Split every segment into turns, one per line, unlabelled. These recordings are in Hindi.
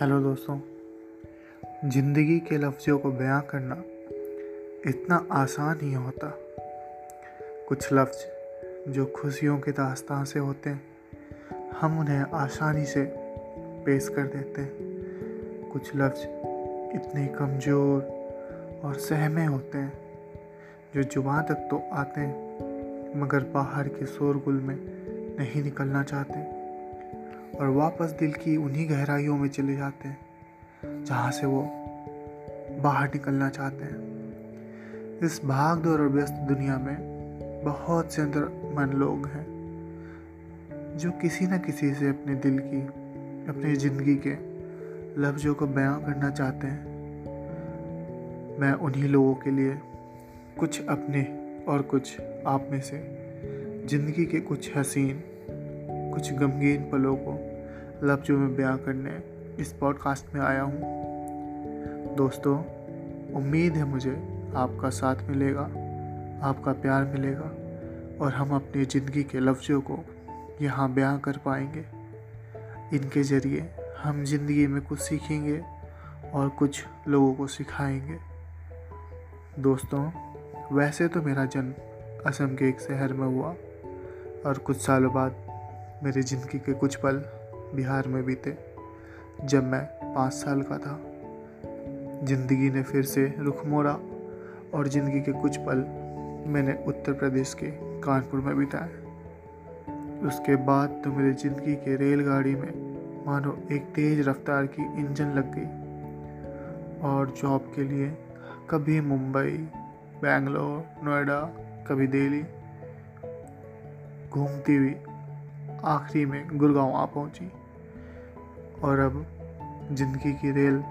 हेलो दोस्तों, ज़िंदगी के लफ्ज़ों को बयां करना इतना आसान ही होता। कुछ लफ्ज़ जो खुशियों के दास्तान से होते हैं, हम उन्हें आसानी से पेश कर देते हैं। कुछ लफ्ज़ इतने कमज़ोर और सहमे होते हैं, जो ज़ुबान तक तो आते हैं, मगर बाहर के शोरगुल में नहीं निकलना चाहते। और वापस दिल की उन्हीं गहराइयों में चले जाते हैं, जहाँ से वो बाहर निकलना चाहते हैं। इस भाग दौड़ और व्यस्त दुनिया में बहुत से अंदर मन लोग हैं, जो किसी न किसी से अपने दिल की, अपनी ज़िंदगी के लफ्ज़ों को बयां करना चाहते हैं। मैं उन्हीं लोगों के लिए कुछ अपने और कुछ आप में से ज़िंदगी के कुछ हसीन कुछ गमगीन पलों को लफ्ज़ों में बयां करने इस पॉडकास्ट में आया हूँ। दोस्तों, उम्मीद है मुझे आपका साथ मिलेगा, आपका प्यार मिलेगा और हम अपनी ज़िंदगी के लफ्ज़ों को यहाँ बयां कर पाएँगे। इनके ज़रिए हम ज़िंदगी में कुछ सीखेंगे और कुछ लोगों को सिखाएँगे। दोस्तों, वैसे तो मेरा जन्म असम के एक शहर में हुआ और कुछ सालों बाद मेरी ज़िंदगी के कुछ पल बिहार में बीते, जब मैं पाँच साल का था। ज़िंदगी ने फिर से रुख मोड़ा और ज़िंदगी के कुछ पल मैंने उत्तर प्रदेश के कानपुर में बिताए। उसके बाद तो मेरी ज़िंदगी के रेलगाड़ी में, मानो एक तेज़ रफ्तार की इंजन लग गई। और जॉब के लिए कभी मुंबई, बेंगलोर, नोएडा, कभी दिल्ली, घूमती हुई आखिरी में गुड़गांव आ पहुँची। और अब ज़िंदगी की रेल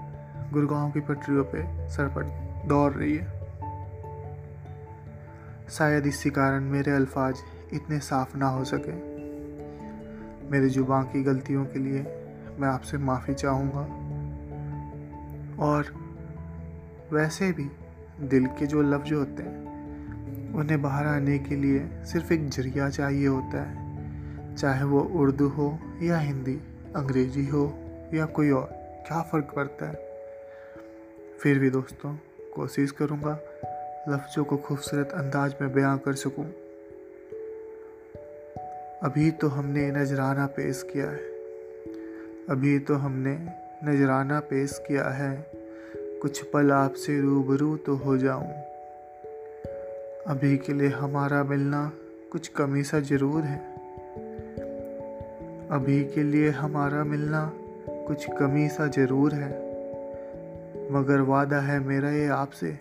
गुड़गांव की पटरियों पे सर पर दौड़ रही है। शायद इसी कारण मेरे अल्फाज इतने साफ़ ना हो सके। मेरी ज़ुबान की गलतियों के लिए मैं आपसे माफ़ी चाहूँगा। और वैसे भी दिल के जो लफ्ज़ होते हैं, उन्हें बाहर आने के लिए सिर्फ़ एक ज़रिया चाहिए होता है। चाहे वो उर्दू हो या हिंदी, अंग्रेज़ी हो या कोई और, क्या फ़र्क पड़ता है? फिर भी दोस्तों, कोशिश करूँगा लफ्ज़ों को खूबसूरत अंदाज में बयां कर सकूँ। अभी तो हमने नजराना पेश किया है। अभी तो हमने नजराना पेश किया है। कुछ पल आपसे रूबरू तो हो जाऊँ। अभी के लिए हमारा मिलना कुछ कमी सा ज़रूर है। अभी के लिए हमारा मिलना कुछ कमी सा ज़रूर है। मगर वादा है मेरा ये आपसे,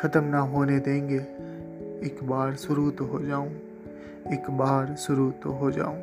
ख़त्म ना होने देंगे। एक बार शुरू तो हो जाऊँ, एक बार शुरू तो हो जाऊँ।